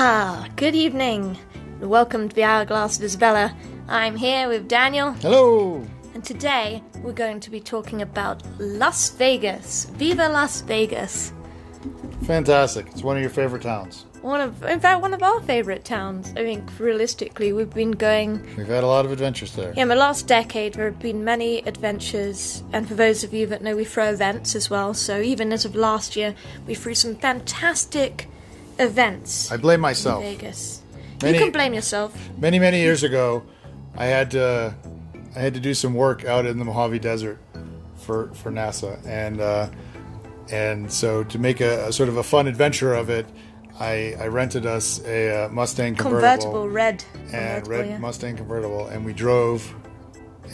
Ah, good evening. Welcome to the Hourglass of Isabella. I'm here with Daniel, Hello. and today we're going to be talking about Las Vegas. Viva Las Vegas. Fantastic. It's one of your favorite towns. One of, in fact, one of our favorite towns. I think realistically, we've been going. We've had a lot of adventures there. Yeah, in the last decade, there have been many adventures, and for those of you that know, we throw events as well. So even as of last year, we threw some fantastic events I blame in myself. Vegas. Many- you can blame yourself. Many, many years ago, I had to, I had to do some work out in the Mojave Desert for for NASA, and uh, and so to make a, a sort of a fun adventure of it, I, I rented us a uh, Mustang convertible, Convertible red. and Convertible, red yeah. Mustang convertible, and we drove.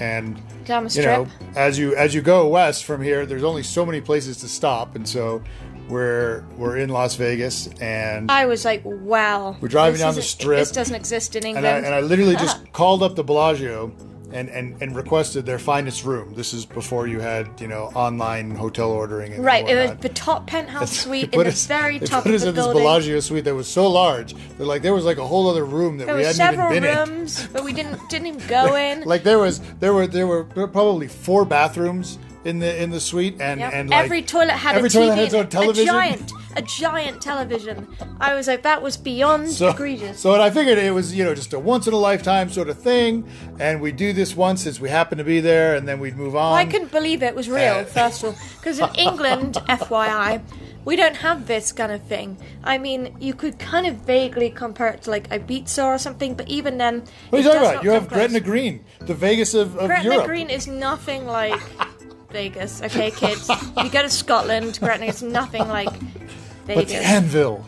And you know, as you as you go west from here, there's only so many places to stop, and so we're we're in Las Vegas, and I was like, wow. We're driving down the strip. This doesn't exist in and I, England. and I literally just called up the Bellagio and, and, and requested their finest room. This is before you had you know online hotel ordering. And right, it was the top penthouse suite in the us- very top put of us the in this. Bellagio suite that was so large. That like there was like a whole other room that There we hadn't several even been in. rooms, but we didn't didn't even go in. Like there was there were there were probably four bathrooms in the in the suite and Yep. and like, every toilet had every a TV, had its in own it, television. a giant, a giant television. I was like, that was beyond so, egregious. So I figured it was, you know, just a once in a lifetime sort of thing, and we'd do this once since we happen to be there, and then we'd move on. I couldn't believe it was real, Uh, first of all. Because in England, FYI, we don't have this kind of thing. I mean, you could kind of vaguely compare it to like Ibiza or something, but even then. What are you talking about? You have. Gretna Green, the Vegas of, of Gretna Europe. Green is nothing like Vegas, okay, kids? if you go to Scotland, Gretna it's nothing like but the anvil.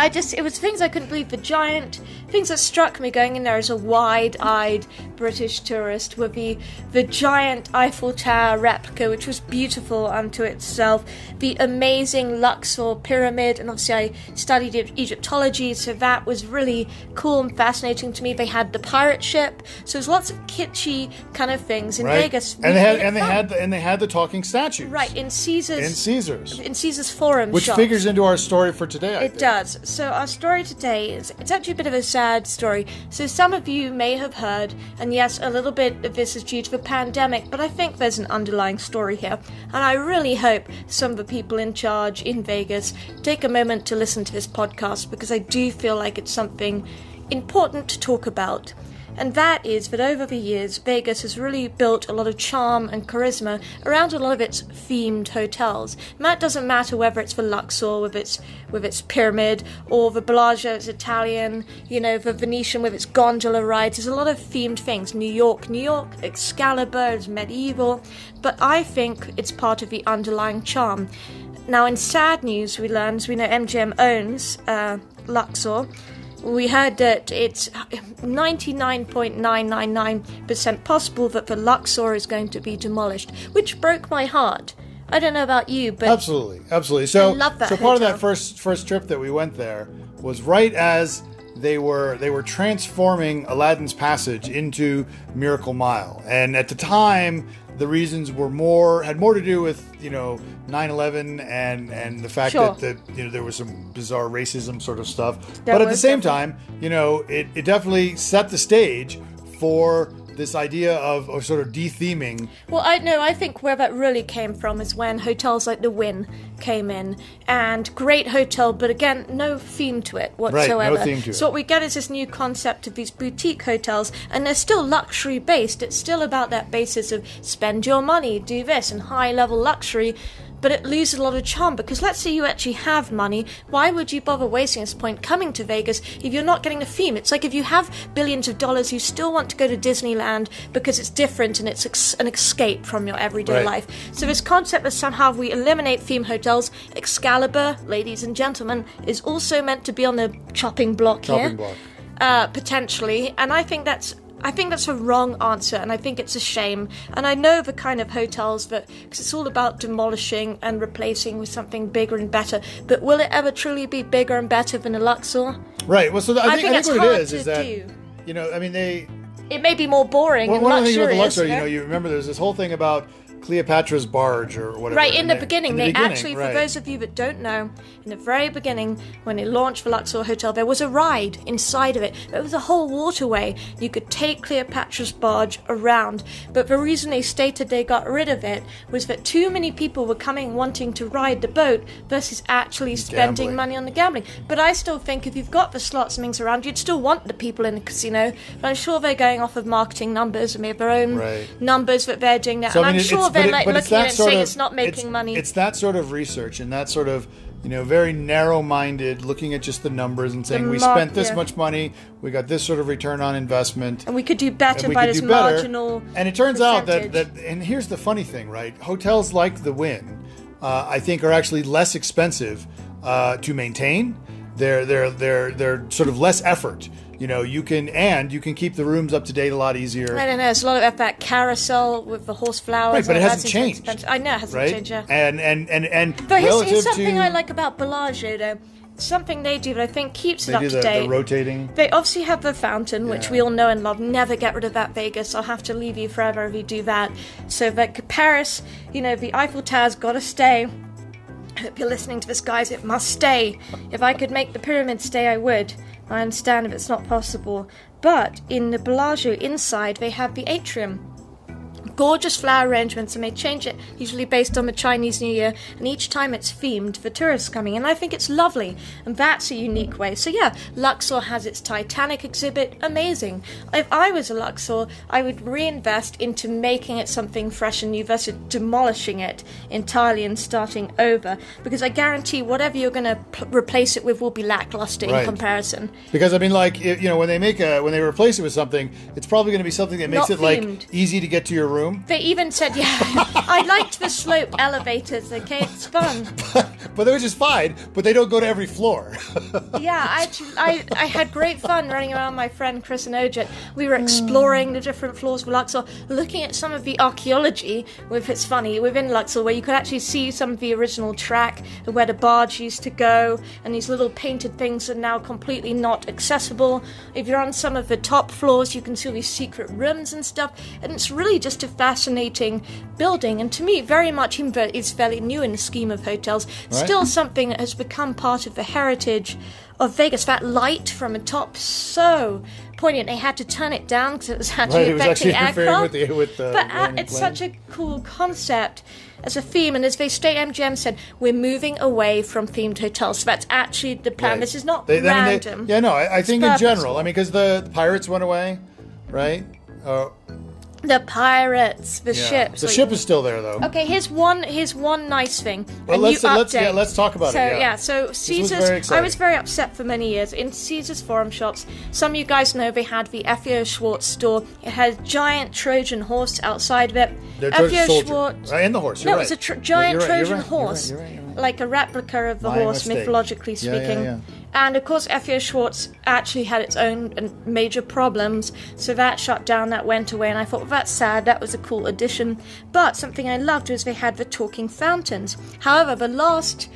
I just, it was things I couldn't believe. The giant things that struck me going in there as a wide-eyed British tourist were the the giant Eiffel Tower replica, which was beautiful unto itself. The amazing Luxor pyramid, and obviously I studied Egyptology, so that was really cool and fascinating to me. They had the pirate ship, so there's lots of kitschy kind of things in right? Vegas. and they had and they fun. had the, and they had the talking statues. right in Caesar's in Caesars, in Caesar's Forum, which figures into our story for today. I It think. does. So our story today is it's actually a bit of a sad story. So some of you may have heard, and yes, a little bit of this is due to the pandemic, but I think there's an underlying story here. And I really hope some of the people in charge in Vegas take a moment to listen to this podcast because I do feel like it's something important to talk about. And that is that over the years, Vegas has really built a lot of charm and charisma around a lot of its themed hotels. And that doesn't matter whether it's the Luxor with its with its pyramid, or the Bellagio, it's Italian, you know, the Venetian with its gondola rides. There's a lot of themed things. New York, New York, Excalibur is medieval, but I think it's part of the underlying charm. Now, in sad news, we learned, we know, MGM owns uh, Luxor. We heard that it's 99.999% possible that the Luxor is going to be demolished, which broke my heart. I don't know about you, but Absolutely, absolutely. So, I love that so part of that first first trip that we went there was right as they were they were transforming Aladdin's Passage into Miracle Mile, and at the time the reasons were more had more to do with you know 9/11 and and the fact Sure. that, that you know there was some bizarre racism sort of stuff. There but at the same definitely. time, you know, it, it definitely set the stage for this idea of, of sort of de-theming Well, I know. I think where that really came from is when hotels like the Wynn came in, and great hotel, but again, no theme to it whatsoever. Right, no theme to it. so what we get is this new concept of these boutique hotels, and they're still luxury based. It's still about that basis of spend your money, do this, and high level luxury. But it loses a lot of charm because let's say you actually have money, why would you bother wasting this point coming to Vegas if you're not getting the theme? It's like if you have billions of dollars, you still want to go to Disneyland because it's different and it's ex- an escape from your everyday Right. life. So this concept that somehow we eliminate theme hotels, Excalibur, ladies and gentlemen, is also meant to be on the chopping block here, block. uh, potentially. And I think that's I think that's a wrong answer, and I think it's a shame. And I know the kind of hotels that, because it's all about demolishing and replacing with something bigger and better. But will it ever truly be bigger and better than a Luxor? Right. Well, so th- I, I think, think I think what it is to that do. you know, I mean, they It may be more boring Well, one of the things about the Luxor, you know, you remember there's this whole thing about Cleopatra's barge or whatever. Right in the they- beginning, in the they beginning, actually, right. for those of you that don't know, in the very beginning, when they launched the Luxor Hotel, there was a ride inside of it. It was a whole waterway. You could take Cleopatra's barge around. But the reason they stated they got rid of it was that too many people were coming wanting to ride the boat versus actually spending Gambling. money on the gambling. But I still think if you've got the slots and things around, you'd still want the people in the casino. But I'm sure they're going off of marketing numbers and they have their own Right. numbers that they're doing that. So, and I mean, I'm sure but they're it- like looking at that it and sort saying of- it's not making it's- money. It's that sort of research and that sort of you know very narrow-minded, looking at just the numbers and saying we spent this yeah. much money, we got this sort of return on investment. and we could do better by this better. marginal. And it turns out that, that, and here's the funny thing, right? Hotels like the Wynn, uh, I think, are actually less expensive uh, to maintain. They're they're they're they're sort of less effort. You know, you can and you can keep the rooms up to date a lot easier. I don't know. It's a lot of that, carousel with the horse flowers. Right, but it hasn't changed. I know it hasn't right? changed. Yeah. And and and and But here's, here's something to I like about Bellagio, though. Something they do that I think keeps it up do to the, date. the rotating. They obviously have the fountain, which we all know and love. Never get rid of that Vegas. I'll have to leave you forever if you do that. So that Paris, you know, the Eiffel Tower's got to stay. I hope you're listening to this, guys. It must stay. If I could make the pyramid stay, I would. I understand if it's not possible. But in the Bellagio inside, they have the atrium. Gorgeous flower arrangements, and they change it usually based on the Chinese New Year, and each time it's themed for tourists coming. And I think it's lovely, and that's a unique way. So, yeah, Luxor has its Titanic exhibit, amazing. If I was a Luxor, I would reinvest into making it something fresh and new versus demolishing it entirely and starting over, because I guarantee whatever you're going to pl- replace it with will be lackluster in Right. comparison. Because I mean, like you know, when they make a when they replace it with something, it's probably going to be something that makes Not it like easy to get to your room. They even said, yeah, I liked the slope elevators, okay? It's fun. but which is fine. But they don't go to every floor. Yeah, I, actually- I, I had great fun running around my friend Chris and Ojit. We were hmm. exploring the different floors of Luxor, looking at some of the archaeology, with it's funny, within Luxor, where you could actually see some of the original track, and where the barge used to go, and these little painted things are now completely not accessible. If you're on some of the top floors, you can see all these secret rooms and stuff, and it's really just a fascinating building. And to me, very much, even though it's fairly new in the scheme of hotels, Right. still something that has become part of the heritage of Vegas. That light from the top, so poignant. They had to turn it down because it was actually Right, was affecting actually aircraft. with the- with the but uh, it's plane. such a cool concept as a theme. And as they state, MGM said, we're moving away from themed hotels. So that's actually the plan. Right. This is not They- I mean, they- random. yeah, no, I, I think in general. I mean, because the, the pirates went away, right? Uh, The pirates, the yeah. ships. The like- ship is still there, though. Okay, here's one. Here's one nice thing. Well, a let's- new let's- update. yeah, let's talk about it, so, yeah. so Caesars. very I exciting. was very upset for many years in Caesars forum shops. Some of you guys know they had the F.O. Schwarz store. It had a giant Trojan horse outside of it. They're Trojan soldier. Schwarz. Right, and the horse. No, You're it was a tr- giant you're right, you're Trojan right, you're right, horse, you're right, you're right. like a replica of the My horse, mistake. mythologically Yeah, yeah, speaking. yeah. And of course, F.O. Schwarz actually had its own uh, major problems, so that shut down, that went away, and I thought, well, that's sad, that was a cool addition. But something I loved was they had the talking fountains. However, the last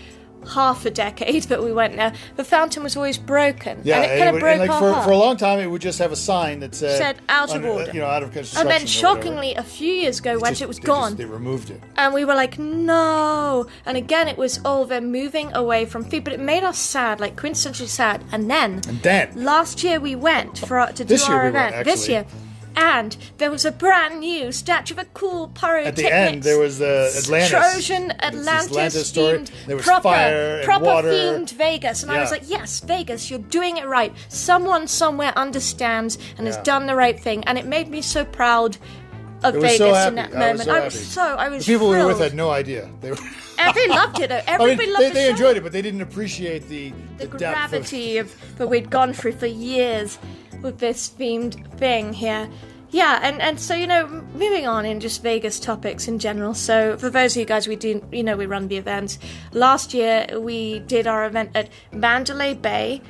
half a decade that we went there, the fountain was always broken. Yeah, and it kind of broke like our for, heart. for a long time, it would just have a sign that said, Said out of under- uh, order. you know, out of construction. and then shockingly, a few years ago, when it was they just- gone, they removed it. and we were like, no. And again, it was, oh, they're moving away from food. But it made us sad, like quintessentially sad. And then, And then, last year we went for our- to do This year our we went, event. this year. And there was a brand new statue of a cool pyrotechnics. At the end, there was the Atlantis. Trojan Atlantis, Atlantis themed, There was proper, fire and proper water. themed Vegas, and I was like, yes, Vegas, you're doing it right. Someone somewhere understands and has done the right thing, and it made me so proud of Vegas so in that I was moment. so I was so I was the people we were with had no idea. They were. They loved it though. I mean, loved they, the they show. enjoyed it, but they didn't appreciate the the, the, depth of gravity of, that we'd gone through for years with this themed thing here. Yeah, and, and so you know, moving on in just Vegas topics in general. So for those of you guys, we do you know we run the events. Last year we did our event at Mandalay Bay.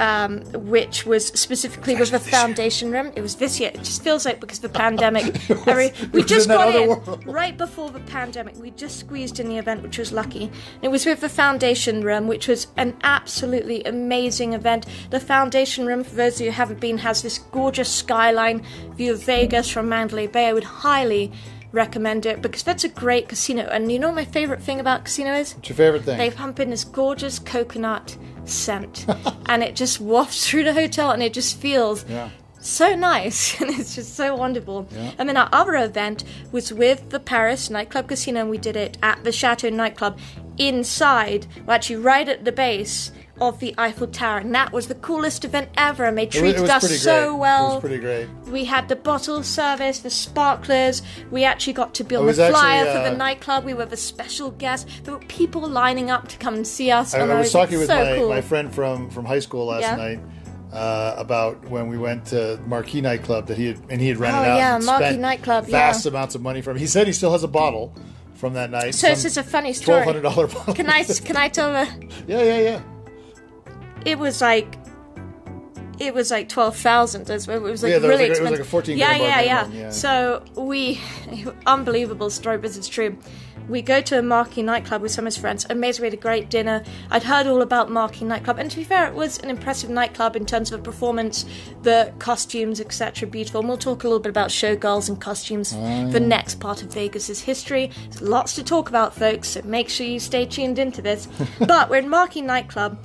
Um, which was specifically with the foundation room. It was this year. It just feels like because of the pandemic. every- we just in got in world. right before the pandemic. We just squeezed in the event, which was lucky. And it was with the Foundation Room, which was an absolutely amazing event. The Foundation Room, for those of you who haven't been, has this gorgeous skyline view of Vegas from Mandalay Bay. I would highly recommend it because that's a great casino. And you know what my favorite thing about casino is? What's your favorite thing? They pump in this gorgeous coconut scent, and it just wafts through the hotel, and it just feels Yeah. so nice, and it's just so wonderful. Yeah. And then our other event was with the Paris nightclub casino, and we did it at the Chateau nightclub inside, well, actually right at the base of the Eiffel Tower, and that was the coolest event ever. And they It was, treated was us so great. well. It was pretty great. We had the bottle service, the sparklers. We actually got to build was the flyer actually, for the uh, nightclub. We were the special guest. There were people lining up to come and see us. I, and I was like, talking with so my, cool. my friend from, from high school last Yeah. night uh, about when we went to Marquee nightclub that he had, and he had rented Oh, out. yeah, Marquee spent nightclub, Vast yeah. amounts of money from. He said he still has a bottle from that night. So it's just a funny story. Twelve hundred dollar bottle. Can I can I tell the? yeah, yeah, yeah. It was like. It was like twelve thousand. It was like Yeah, there was really like a- it was expensive. like a 14 yeah, yeah, yeah, yeah. So we, unbelievable story, but it's true. We go to a Marquee nightclub with some of his friends. Amazing, we had a great dinner. I'd heard all about Marquee nightclub, and to be fair, it was an impressive nightclub in terms of the performance, the costumes, etc. Beautiful. And we'll talk a little bit about showgirls and costumes. Oh, The next part of Vegas's history. There's lots to talk about, folks. So make sure you stay tuned into this. but we're in Marquee nightclub,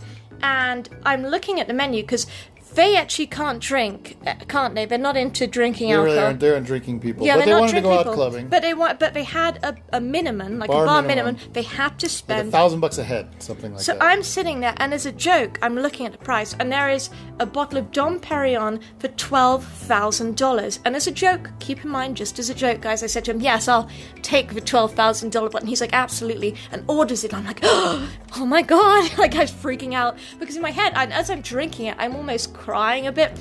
and I'm looking at the menu because. They actually can't drink, uh, can't they? They're not into drinking They alcohol. really aren't. they aren't drinking people, Yeah, but they're they not wanted to drinking go out people, clubbing. But they want, but they had a, a minimum, like Bar a bar minimum. minimum. They had to Like a thousand bucks a head, something like so that. So I'm sitting there, and as a joke, I'm looking at the price, and there is a bottle of Dom Perignon for twelve thousand dollars. And as a joke, keep in mind, just as a joke, guys, I said to him, "Yes, I'll take the twelve thousand dollar bottle." And he's like, "Absolutely," and orders it. I'm like, "Oh my god!" Like I was freaking out because in my head, I, as I'm drinking it, I'm almost crying a bit.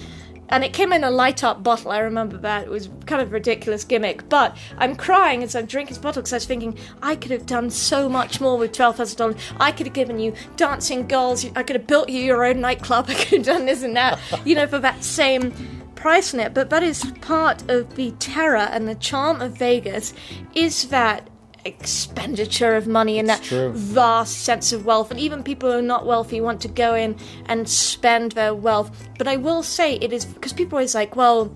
And it came in a light up bottle. I remember that. It was kind of a ridiculous gimmick. But I'm crying as I'm drinking this bottle because I was thinking, I could have done so much more with $12,000. I could have given you dancing girls. I could have built you your own nightclub. I could have done this and that, you know, for that same price on it. But that is part of the terror and the charm of Vegas is that expenditure of money and that true. vast sense of wealth and even people who are not wealthy want to go in and spend their wealth but i will say it is because people are always like well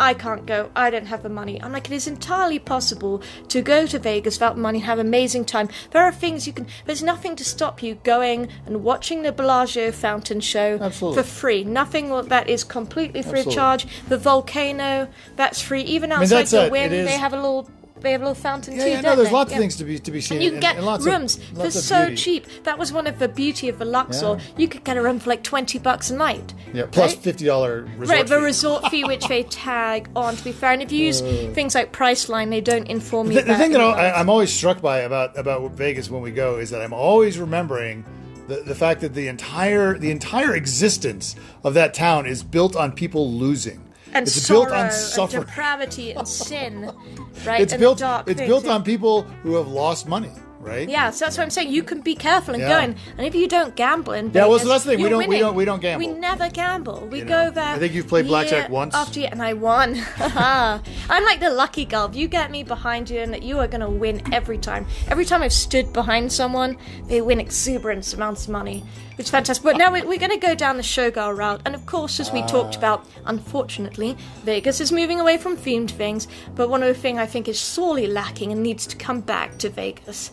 I can't go. I don't have the money. I'm like, it is entirely possible to go to Vegas without money and have an amazing time. There are things you can. There's nothing to stop you going and watching the Bellagio fountain show Absolutely. for free. Nothing that is completely free Absolutely. of charge. The volcano, that's free. Even mean, outside it. wind, they have a little. They have a little fountain yeah, too. yeah, no, there's they? lots Yeah. of things to be to be seen. And you can get lots rooms of, for so beauty. cheap. That was one of the beauty of the Luxor. Yeah. You could get a room for like twenty bucks a night. Yeah, plus right? fifty dollar resort Right, the resort fee which they tag on. To be fair, and if you use things like Priceline, they don't inform you. Uh. The, the thing that I, I'm always struck by about about Vegas when we go is that I'm always remembering the, the fact that the entire the entire existence of that town is built on people losing. And it's built on and depravity and sin, right? It's and built. It's built on people who have lost money, right? Yeah, so that's what I'm saying. You can be careful and Yeah. go in, and if you don't gamble in Vegas, Yeah, well, so that's the thing. We don't- we don't- we don't gamble. We never gamble. We You go know. there. I think you've played blackjack once. after year, and I won. I'm like the lucky girl. If you get me behind you, and you are going to win every time. Every time I've stood behind someone, they win exuberant amounts of money, which is fantastic. But now we- we're going to go down the showgirl route, and of course, as we talked Ah. about, unfortunately, Vegas is moving away from themed things. But one of the things I think is sorely lacking and needs to come back to Vegas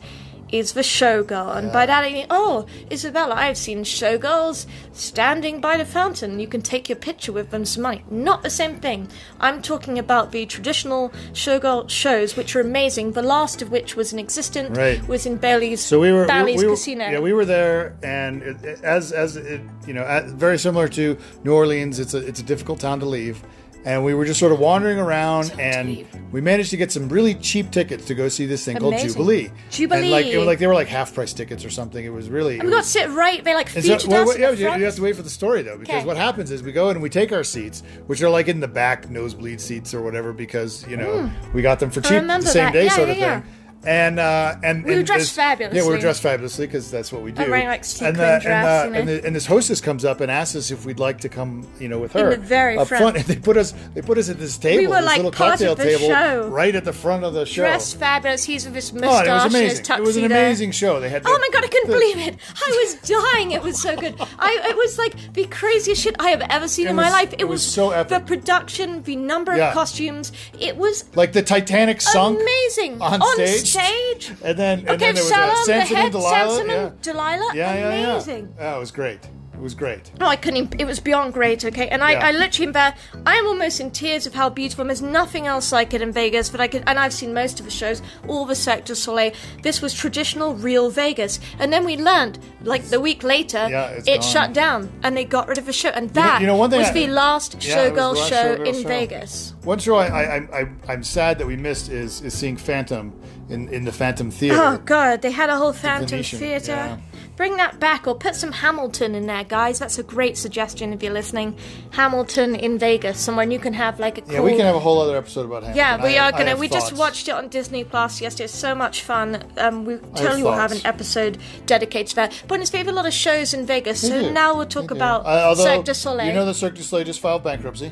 is the showgirl. And by that I mean, oh, Isabella, I've seen showgirls standing by the fountain. You can take your picture with them some money. Not the same thing. I'm talking about the traditional showgirl shows, which are amazing. The last of which was in existence Right. was in Bally's, So we were we- Bally's we, were, Casino. Yeah, we were there, and it, as as it, you know, very similar to New Orleans. It's a it's a difficult town to leave, and we were just sort of wandering around, So and leave. we managed to get some really cheap tickets to go see this thing called Jubilee. Jubilee. and like it was like they were like half price tickets or something. It was really. it we got was- to sit right, they like and so- well, us yeah, you, you have to wait for the story though, because Okay. what happens is we go and we take our seats, which are like in the back nosebleed seats or whatever, because you know hmm. we got them for cheap the same that. day Yeah, sort yeah, of yeah. thing. And uh, and We were and dressed this- Yeah, we fabulously. were dressed fabulously because that's what we do. Wearing, like, and, the, dress, and, uh, you know. and, the, and this hostess comes up and asks us if we'd like to come, you know, with her the very up front. front. And they put us they put us at this table, were, this like, little cocktail table, show. right at the front of the show. Dressed fabulous. He's with his Oh, moustache and it was amazing. It was an amazing show. They had. Oh my god, I couldn't believe it. I was dying. It was so good. I it was like the craziest shit I have ever seen It in my life. It, it was so epic. The production, the number Yeah. of costumes. It was Like the Titanic sunk amazing. on stage. And then and Okay, then there was Shalom, uh, the Samson head, and Delilah. Samson yeah. and Delilah. yeah, yeah, amazing. yeah. Yeah, it was great. It was great. No, I couldn't. It was beyond great. Okay, and I, Yeah. I literally, embar- I am almost in tears of how beautiful. There's nothing else like it in Vegas. But I could, and I've seen most of the shows, all the Cirque du Soleil. This was traditional, real Vegas. And then we learned, like the week later, Yeah, it gone. shut down and they got rid of the show. And that you know, one thing was I- the last Yeah, Showgirl the last show Showgirl in show. Vegas. One show I, I, I, I'm sad that we missed is, is seeing Phantom in, in the Phantom Theater. Oh god, they had a whole Phantom Venetian, Theatre. Bring that back, or put some Hamilton in there, guys. That's a great suggestion if you're listening. Hamilton in Vegas, somewhere you can have like a cool. yeah, we can have a whole other episode about Hamilton. Yeah, we I- are gonna. have We just watched it on Disney Plus yesterday. It's so much fun. Um, we totally will have an episode dedicated to that. But it's we have a lot of shows in Vegas, We so do. now we'll talk We about Uh, although, Cirque du Soleil. You know the Cirque du Soleil just filed bankruptcy.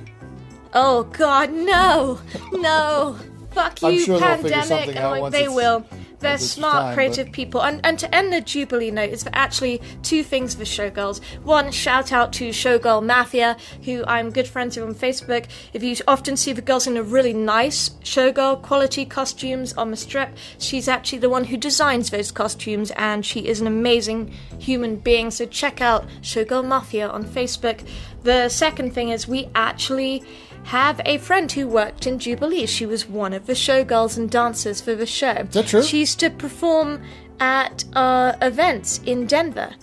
oh God, no, no! Fuck you, sure pandemic! and like, they will. They're smart, time, creative but- people. And and to end the Jubilee note is for actually two things for Showgirls. One, shout out to Showgirl Mafia, who I'm good friends with on Facebook. If you often see the girls in a really nice Showgirl quality costumes on the strip, she's actually the one who designs those costumes, and she is an amazing human being. So check out Showgirl Mafia on Facebook. The second thing is we actually have a friend who worked in Jubilee. She was one of the showgirls and dancers for the show. Is that true? She used to perform at uh, events in Denver.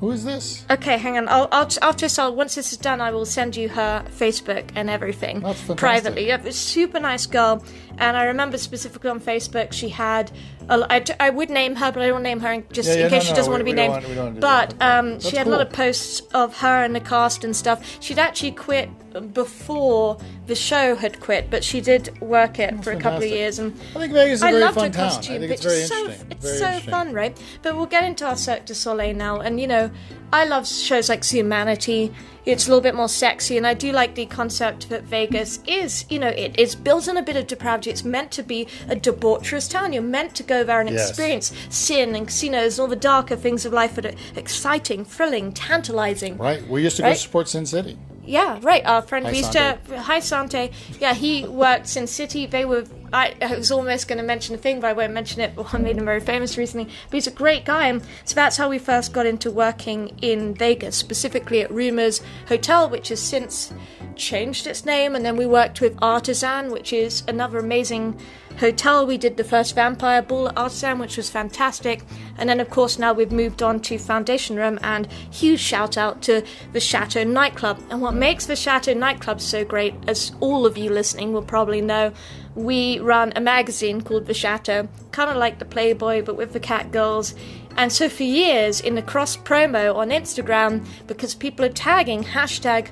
Who is this? Okay, hang on. I'll, I'll after this, I'll, once this is done, I will send you her Facebook and everything That's fantastic. privately. Yeah, a super nice girl, and I remember specifically on Facebook she had. A, I, I would name her, but I don't name her in- just Yeah, yeah, in case no, she doesn't we- want to be named. want- do but um, she had a lot of posts of her and the cast and stuff. She'd actually quit before the show had quit, but she did work it for a couple of years and. I think Vegas is a I very loved fun her town. costume. It's very so, interesting. It's Very so interesting. fun, right? But we'll get into our Cirque du Soleil now, and you know, I love shows like Zumanity. It's a little bit more sexy, and I do like the concept that Vegas is. You know, it is built on a bit of depravity. It's meant to be a debaucherous town. You're meant to go there and Yes. experience sin and casinos and all the darker things of life that are exciting, thrilling, tantalizing. Right? We used to go Right? to support Sin City. Yeah, right. Our friend Hi, used to Hi Sante. Yeah, he works in City. They were. I, I was almost going to mention a thing, but I won't mention it. Well, I made him very famous recently. But he's a great guy, and so that's how we first got into working in Vegas, specifically at Rumors Hotel, which has since changed its name. And then we worked with Artisan, which is another amazing hotel. We did the first Vampire Ball at Artisan, which was fantastic. And then, of course, now we've moved on to Foundation Room, and huge shout out to the Chateau nightclub. And what makes the Chateau nightclub so great, as all of you listening will probably know, we run a magazine called The Chateau, kind of like the Playboy, but with the cat girls. And so for years, in the cross promo on Instagram, because people are tagging hashtag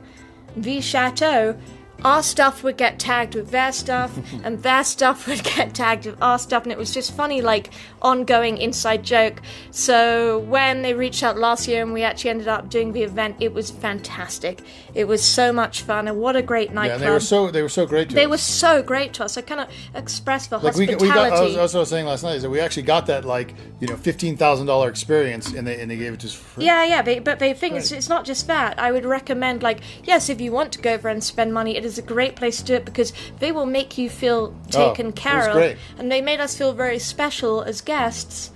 chateau, our stuff would get tagged with their stuff, and their stuff would get tagged with our stuff, and it was just funny, like ongoing inside joke. So when they reached out last year and we actually ended up doing the event, it was fantastic. It was so much fun, and what a great night! Yeah, they were so they were so great to They us. were so great to us. I cannot express the like we, hospitality. we got. I was, that's what I was saying last night is that we actually got that like you know fifteen thousand dollar experience and they and they gave it to us free. Yeah, yeah, but, but the thing is, it's not just that. I would recommend, like, yes, if you want to go over and spend money, it is a great place to do it because they will make you feel Oh, taken it care of. And they made us feel very special as guests.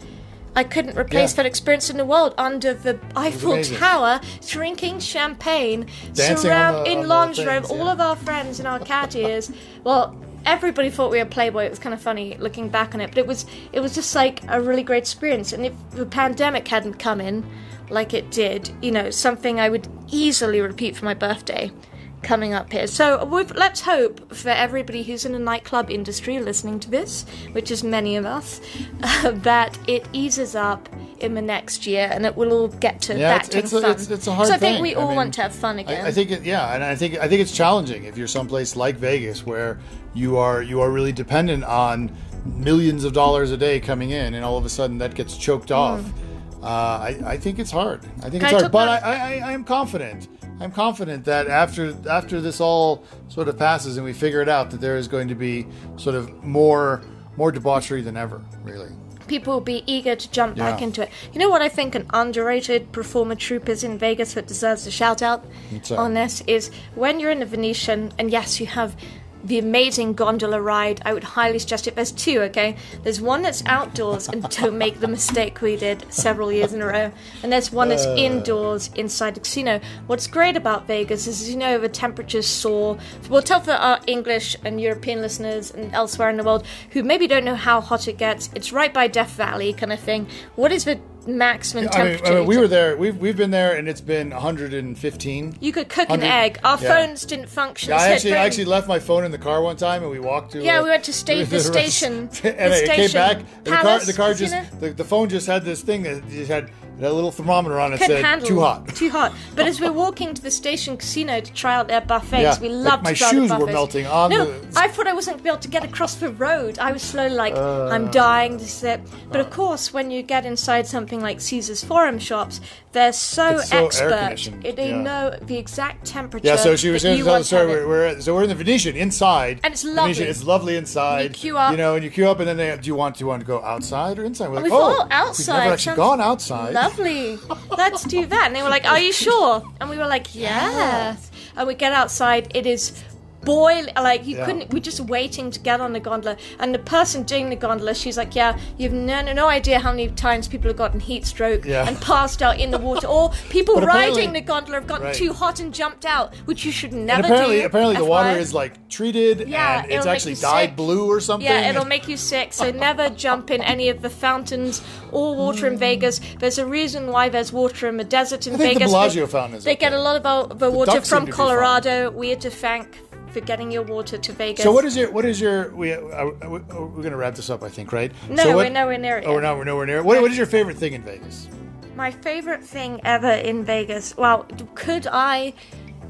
I couldn't replace Yeah. that experience in the world under the Eiffel. Tower, drinking champagne, Dancing surround the- in lingerie, things, all of our friends and our cat ears. Well, everybody thought we were Playboy. It was kind of funny looking back on it, but it was it was just like a really great experience. And if the pandemic hadn't come in, like it did, you know, something I would easily repeat for my birthday coming up here. So we've, let's hope for everybody who's in the nightclub industry listening to this, which is many of us, that it eases up in the next year and it will all get to Yeah, back it's- to it's the a- fun. it's- it's a hard so I think thing. we I all mean, want to have fun again. I, I think it, yeah, and I think I think it's challenging if you're someplace like Vegas where you are you are really dependent on millions of dollars a day coming in, and all of a sudden that gets choked off. Uh, I, I think it's hard. I think it's I hard, but I, about- I, I, I am confident. I'm confident that after after this all sort of passes and we figure it out, that there is going to be sort of more more debauchery than ever. Really. people will be eager to jump back into it. You know what I think an underrated performer troupe is in Vegas that deserves a shout out on this is when you're in the Venetian, and yes, you have the amazing gondola ride. I would highly suggest it. There's two, okay? There's one that's outdoors, and don't make the mistake we did several years in a row. And there's one that's uh. indoors inside the casino. What's great about Vegas is, you know, the temperatures soar. We'll tell for our English and European listeners and elsewhere in the world who maybe don't know how hot it gets. It's right by Death Valley, kind of thing. What is the maximum I mean, temperature? I mean, we were there. We've we've been there, and it's been 115. You could cook an egg. Our yeah. phones didn't function. Yeah, I actually, I actually left my phone in the car one time, and we walked to. Yeah, uh, we went to sta- the rest- station. and The it came back. And the car, the car just, the, the phone just had this thing that just had a little thermometer on it. couldn't Said handle too hot. Too hot. But as we're walking to the station casino to try out their buffets, Yeah, we like loved my to try shoes the were melting on no, the- I thought I wasn't going to be able to get across the road. I was slowly like, Uh. I'm dying to sit. But of course, when you get inside something like Caesar's Forum shops, they're so, so expert. They yeah. know the exact temperature. Yeah, so she was that going to tell the story. We're, we're so we're in the Venetian inside, And it's Venetian, lovely. it's lovely inside. You queue up. you know, and you queue up, and then they, do you want do you want to go outside or inside? We're like, oh, outside. We've never actually Sounds gone outside. Lovely. Let's do that. And they were like, Are you sure? And we were like, Yes. And we get outside. It is boiling. Like, you Yeah. couldn't, we're just waiting to get on the gondola. And the person doing the gondola, she's like, Yeah, you've no, no, no idea how many times people have gotten heat stroke Yeah. and passed out in the water. Or people riding the gondola have gotten Right. too hot and jumped out, which you should never and apparently, do. apparently the water is like treated, Yeah, and it's actually dyed sick. blue or something. Yeah, it'll make you sick. So never jump in any of the fountains or water in mm. Vegas. There's a reason why there's water in the desert in I think the Vegas. Bellagio fountain is They get a lot of our, the water from to be fine. Colorado. We had to thank for getting your water to Vegas. So what is your what is your we uh, uh, we're going to wrap this up I think right? No, so we're nowhere near it Oh, we're not we're nowhere near. it. What, what is your favorite thing in Vegas? My favorite thing ever in Vegas. Well, could I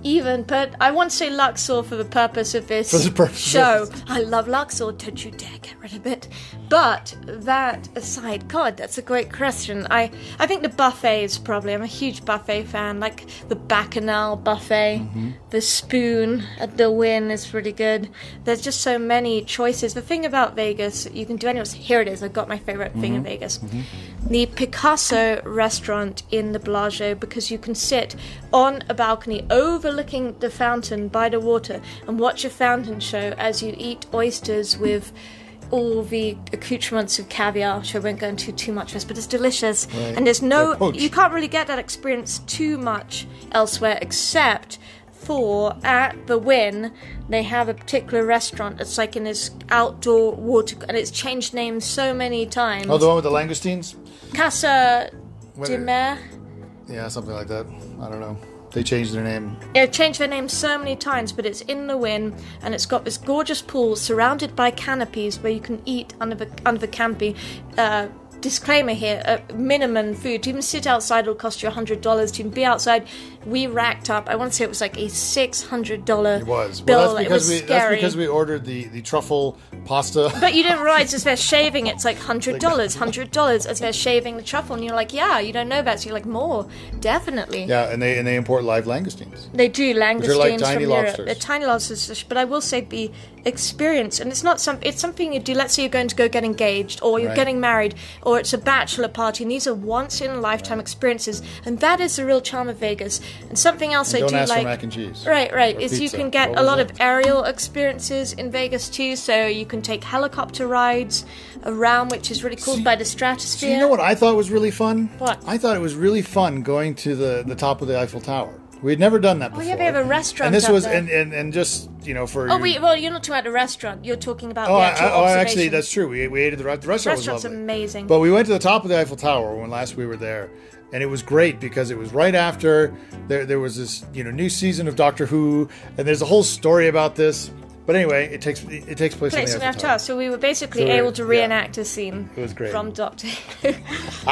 even put? I want to say Luxor for the purpose of this purpose of show. this. I love Luxor. Don't you dare get rid of it. But that aside, God, that's a great question. I I think the buffets probably. I'm a huge buffet fan. Like the Bacchanal buffet, Mm-hmm. the Spoon at the Wynn is pretty good. There's just so many choices. The thing about Vegas, you can do anything. Here it is. I've got my favorite thing Mm-hmm. in Vegas the Picasso restaurant in the Bellagio because you can sit on a balcony overlooking the fountain by the water and watch a fountain show as you eat oysters with all the accoutrements of caviar, which I won't go into too much of this, but it's delicious. Right. And there's no, you can't really get that experience too much elsewhere except for at the Wynn, they have a particular restaurant It's like in this outdoor water, and it's changed names so many times. Oh, the one with the langoustines? Casa de Mer. Yeah, something like that. I don't know. They changed their name. They've changed their name so many times, but it's in the Wynn, and it's got this gorgeous pool surrounded by canopies where you can eat under the under the canopy. Uh, disclaimer here: uh, minimum food. To even sit outside will cost you hundred dollars. To even be outside, we racked up. I want to say it was like a six hundred dollar bill. Well, that's it because was we scary. that's because we ordered the the truffle pasta. But you didn't realize as they're shaving, it's like hundred dollars, hundred dollars as they're shaving the truffle, and you're like, yeah, you don't know that, so you're like, more, definitely. yeah, and they and they import live langoustines. They do langoustines are like tiny from Europe. lobsters. They're tiny lobsters, but I will say the experience, and it's not some. It's something you do. Let's say you're going to go get engaged, or you're Right. getting married, or it's a bachelor party, and these are once in a lifetime experiences, and that is the real charm of Vegas. And something else I Don't do like. mac and cheese. Right, right. Is you can get What a lot it? of aerial experiences in Vegas too. So you can take helicopter rides around, which is really cool by the So stratosphere. you know what I thought was really fun? What? I thought it was really fun going to the the top of the Eiffel Tower. We had never done that before. Oh, yeah, they have a restaurant And this was and, and and just you know for Oh, your- we, well, you're not talking about the restaurant. You're talking about Oh, the I, I, oh, actually, that's true. We, we ate at the, the restaurant. Restaurant's was amazing. But we went to the top of the Eiffel Tower when last we were there, and it was great because it was right after there there was this you know new season of Doctor Who, and there's a whole story about this. But anyway, it takes it takes place, Place in the Eiffel Tower. So we were basically So we're- able to yeah. reenact a scene. It was great. From Doctor Who.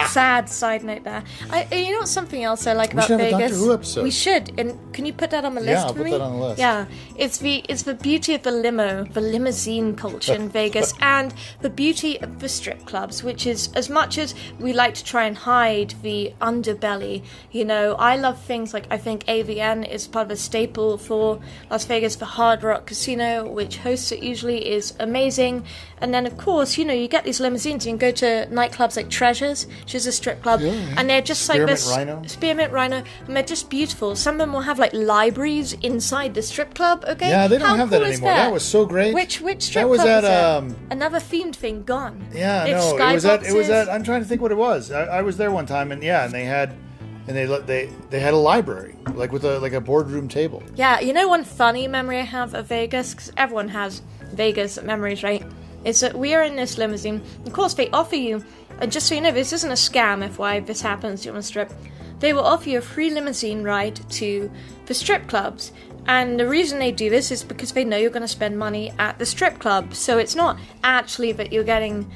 Sad side note there. I, you know what? Something else I like We about should have a Doctor Vegas. Who episode. We should. And can you put that on the list Yeah, I'll for put me? that on the list. Yeah, it's the it's the beauty of the limo, the limousine culture in Vegas, and the beauty of the strip clubs, which is as much as we like to try and hide the underbelly. You know, I love things like I think AVN is part of a staple for Las Vegas, the Hard Rock Casino, which hosts it usually, is amazing. And then, of course, you know, you get these limousines. You can go to nightclubs like Treasures, which is a strip club, Yeah, yeah. and they're just like Spearmint this Rhino. Spearmint Rhino, and they're just beautiful. Some of them will have like libraries inside the strip club. Okay, Yeah, they don't How have that cool is anymore. That? was so great. Which which strip That was club at that? um. Another themed thing gone. Yeah, have no, it was at it was at. I'm trying to think what it was. I, I was there one time, and yeah, and they had, and they they they had a library like with a like a boardroom table. Yeah, you know one funny memory I have of Vegas because everyone has Vegas memories, right? Is that we are in this limousine. Of course, they offer you, and just so you know, this isn't a scam. If why this happens, you're on a strip. They will offer you a free limousine ride to the strip clubs. And the reason they do this is because they know you're going to spend money at the strip club. So it's not actually that you're getting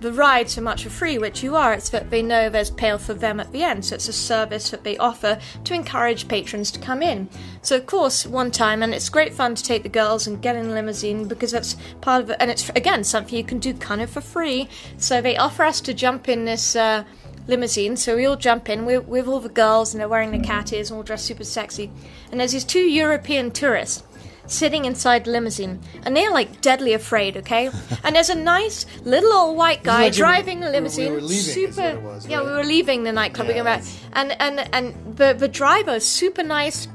the ride so much for free, which you are, it's that they know there's payoff for them at the end. So it's a service that they offer to encourage patrons to come in. So of course, one time, and it's great fun to take the girls and get in a limousine because that's part of it, and it's again something you can do kind of for free. So they offer us to jump in this. Uh, limousine, so we all jump in with, with all the girls, and they're wearing the cat ears and all dressed super sexy. And there's these two European tourists sitting inside the limousine, and they're like deadly afraid, okay? and there's a nice little old white guy like driving we the were- we limousine. were leaving super, was, yeah, we were leaving the nightclub. we Yeah, came back, and and and the the driver super nice,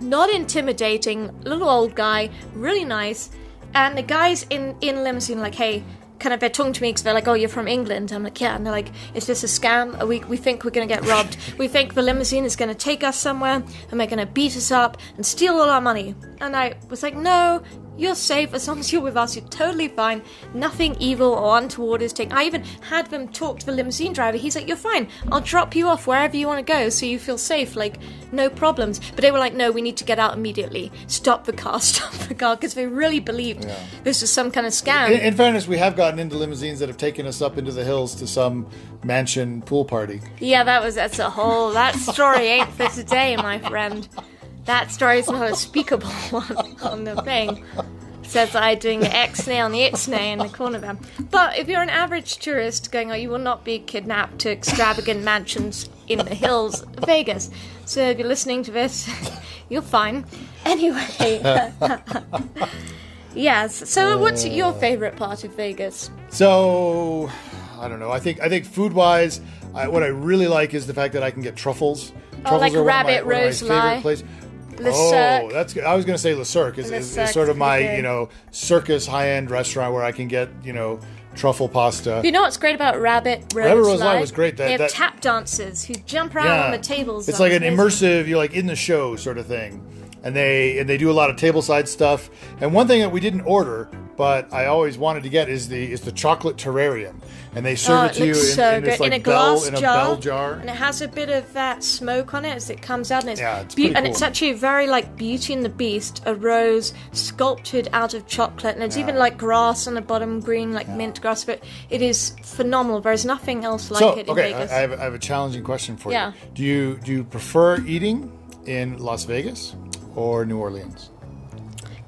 not intimidating, little old guy, really nice. And the guys in in limousine like, hey, kind of they're talking to me because they're like, oh, you're from England. I'm like, yeah. And they're like, is this a scam? We we think we're gonna get robbed. we think the limousine is gonna take us somewhere and they're gonna beat us up and steal all our money. And I was like, no. You're safe as long as you're with us. You're totally fine. Nothing evil or untoward is taken. I even had them talk to the limousine driver. He's like, "You're fine. I'll drop you off wherever you want to go, so you feel safe. Like, no problems." But they were like, "No, we need to get out immediately. Stop the car. Stop the car," because they really believed this was some kind of scam. In, in fairness, we have gotten into limousines that have taken us up into the hills to some mansion pool party. Yeah, that was that's a whole that story ain't for today, my friend. That story is not a speakable one on the thing. Says I doing the X-nay on the X-nay in the corner there. But if you're an average tourist going, oh, you will not be kidnapped to extravagant mansions in the hills of Vegas. So if you're listening to this, you're fine. Anyway. yes. So what's your favorite part of Vegas? So, I don't know. I think I think food wise, I, what I really like is the fact that I can get truffles. Truffles Oh, like are one of my- rabbit one of my favorite lie. Le oh, Cirque. that's good. I was going to say Le Cirque is, Le is, is sort of my good. you know circus high end restaurant where I can get you know truffle pasta. You know what's great about Rabbit Rose, Rabbit Rose Live? Live was great. That- they have that- tap dancers who jump around on the tables. It's like an amazing. immersive. You're like in the show sort of thing, and they and they do a lot of tableside stuff. And one thing that we didn't order, but I always wanted to get is the is the chocolate terrarium, and they serve Oh, it to you in, so in this like in a bell glass in a jar, bell jar. and it has a bit of that smoke on it as it comes out, and it's, Yeah, it's beau- pretty and it's actually very like Beauty and the Beast, a rose sculpted out of chocolate, and there's even like grass on the bottom, green like mint grass. But it is phenomenal. There's nothing else like so it in okay, I, Vegas. I, have, I have a challenging question for Yeah. you. Do you do you prefer eating in Las Vegas or New Orleans?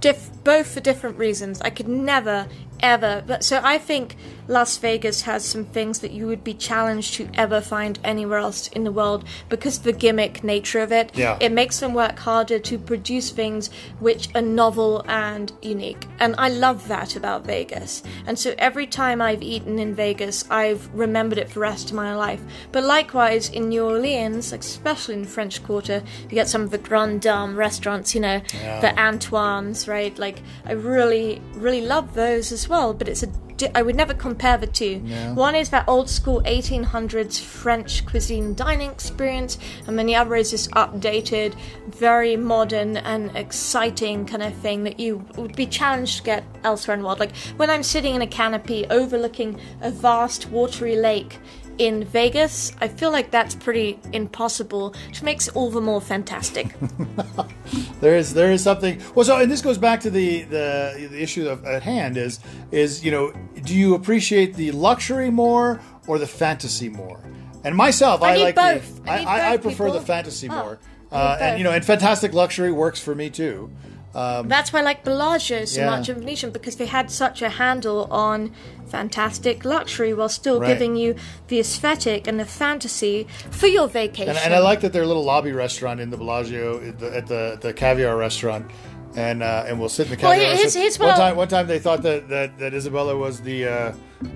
Diff- both for different reasons. I could never, ever. But so I think Las Vegas has some things that you would be challenged to ever find anywhere else in the world because of the gimmick nature of it. Yeah. It makes them work harder to produce things which are novel and unique. And I love that about Vegas. And so every time I've eaten in Vegas, I've remembered it for the rest of my life. But likewise in New Orleans, especially in the French Quarter, you get some of the Grand Dame restaurants, you know, Yeah. the Antoine's, right? Like I really, really love those as well. But it's a I would never compare the two. Yeah. One is that old school 1800s French cuisine dining experience, and then the other is this updated, very modern and exciting kind of thing that you would be challenged to get elsewhere in the world. Like when I'm sitting in a canopy overlooking a vast watery lake in Vegas, I feel like that's pretty impossible, which makes it all the more fantastic. there is there is something. Well, so and this goes back to the the, the issue of, at hand is is you know do you appreciate the luxury more or the fantasy more? And myself, I I, like both. the I I, I, both, prefer the fantasy Oh, more. Uh, and you know, and fantastic luxury works for me too. Um, That's why I like Bellagio so Yeah. much in Venetian because they had such a handle on fantastic luxury while still Right. giving you the aesthetic and the fantasy for your vacation. and, and I like that their little lobby restaurant in the Bellagio at the at the, the caviar restaurant. And uh, and we'll sit in the caviar. here's- restaurant. here's one time, one time they thought that, that, that Isabella was the uh,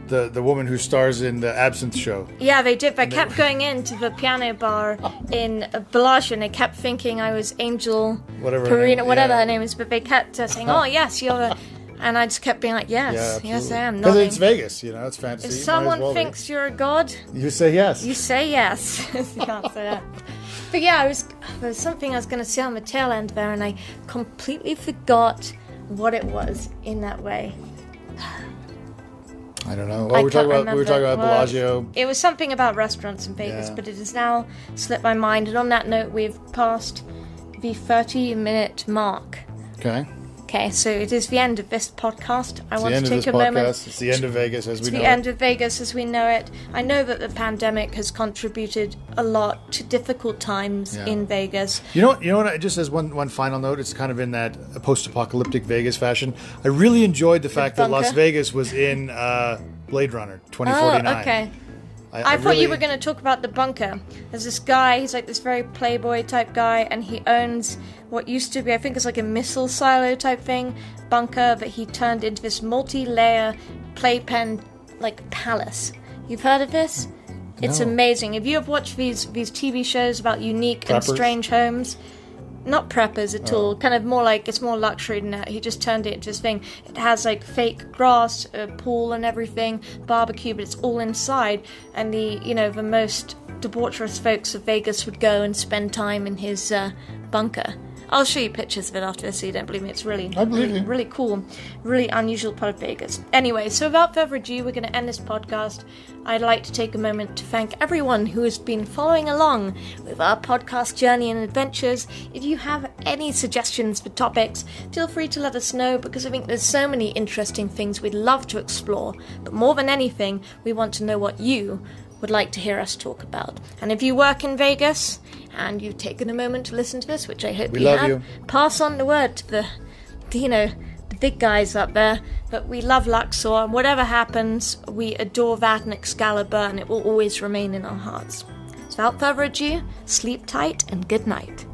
the the woman who stars in the Absinthe Show. Yeah, they did. They kept going into the piano bar in Bellagio and they kept thinking I was Angel Whatever her Porrino, name- whatever yeah. her name is, but they kept uh, saying, oh, yes, you're the. And I just kept being like, yes, yes, I am. Because it's Vegas, you know, it's fantasy. If someone well be. thinks you're a god, you say yes. you say yes. you can't say that. But yeah, I was, there was something I was going to say on the tail end there, and I completely forgot what it was in that way. I don't know. I we're can't talking about we were talking about Well, Bellagio. It was something about restaurants in Vegas, Yeah. but it has now slipped my mind. And on that note, we've passed the 30 minute mark. Okay, Okay, so it is the end of this podcast. I it's want the to take a moment. It's the end of Vegas as we It's know the it. end of Vegas as we know it. I know that the pandemic has contributed a lot to difficult times Yeah. in Vegas. You know, you know what? Just as one one final note, it's kind of in that post-apocalyptic Vegas fashion. I really enjoyed the fact that Las? Vegas was in uh, Blade Runner 2049. Oh, okay. I, I, thought really- you were going to talk about the bunker. There's this guy, he's like this very playboy type guy, and he owns what used to be, I think it's like a missile silo type thing, bunker that he turned into this multi layer playpen like palace. You've heard of this? It's No. amazing. If you have watched these these TV shows about unique and strange homes, not preppers at Oh. all. Kind of more like it's more luxury than that. He just turned it into this thing. It has like fake grass, a pool, and everything, barbecue, but it's all inside. And the you know the most debaucherous folks of Vegas would go and spend time in his uh, bunker. I'll show you pictures of it after this so you don't believe me. It's really, really, you. really cool, really unusual part of Vegas. Anyway, so without further ado, we're going to end this podcast. I'd like to take a moment to thank everyone who has been following along with our podcast journey and adventures. If you have any suggestions for topics, feel free to let us know because I think there's so many interesting things we'd love to explore. But more than anything, we want to know what you would like to hear us talk about. And if you work in Vegas and you've taken a moment to listen to this, which I hope We you have, you. pass on the word to the, the, you know, the big guys up there. But we love Luxor, and whatever happens, we adore that and Excalibur, and it will always remain in our hearts. So without further ado, sleep tight and good night.